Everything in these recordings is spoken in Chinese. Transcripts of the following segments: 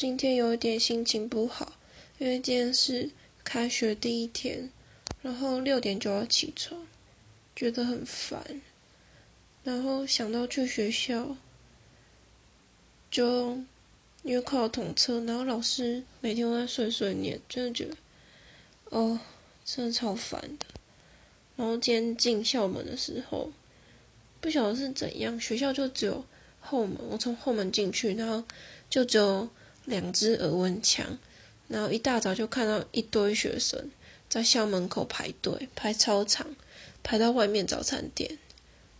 今天有一点心情不好，因为今天是开学第一天，然后六点就要起床，觉得很烦。然后想到去学校，就因为快要统测，然后老师每天都在碎碎念，真的觉得，哦，真的超烦的。然后今天进校门的时候，不晓得是怎样，学校就只有后门，我从后门进去，然后就只有两只耳温枪，然后一大早就看到一堆学生在校门口排队，排超长，排到外面早餐店，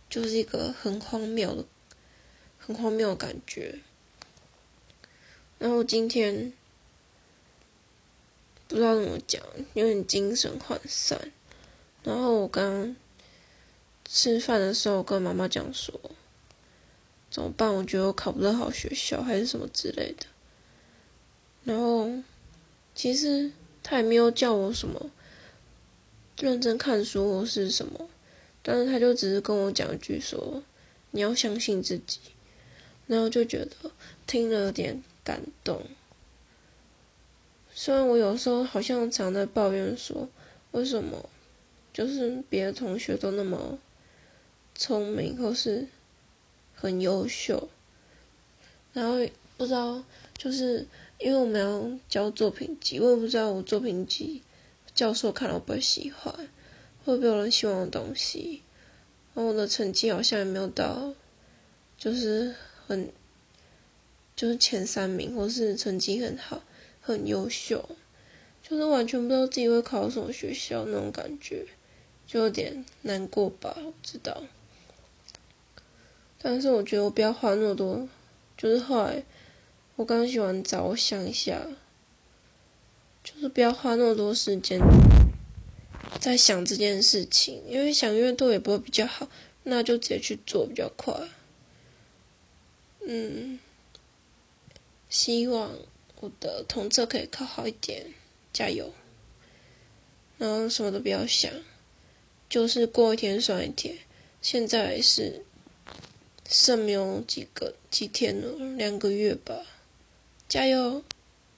就是一个很荒谬的、很荒谬的感觉。然后今天不知道怎么讲，有点精神涣散。然后我刚吃饭的时候跟妈妈讲说，怎么办？我觉得我考不到好学校，还是什么之类的。然后其实他也没有叫我什么认真看书或是什么，但是他就只是跟我讲一句说，你要相信自己。然后就觉得听了有点感动。虽然我有时候好像常在抱怨说，为什么？就是别的同学都那么聪明，或是很优秀，然后不知道，就是因为我们要交作品集，我也不知道我作品集教授看了会不会喜欢，会不会有人喜欢的东西，然后我的成绩好像也没有到，就是很，就是前三名，或是成绩很好，很优秀，就是完全不知道自己会考什么学校那种感觉。就有点难过吧，我知道。但是我觉得我不要花那么多，就是后来我刚洗完澡，我想一下，就是不要花那么多时间在想这件事情，因为想越多也不会比较好，那就直接去做比较快。嗯，希望我的同测可以考好一点，加油。然后什么都不要想。就是过一天算一天，现在是剩没有几个几天了，两个月吧，加油！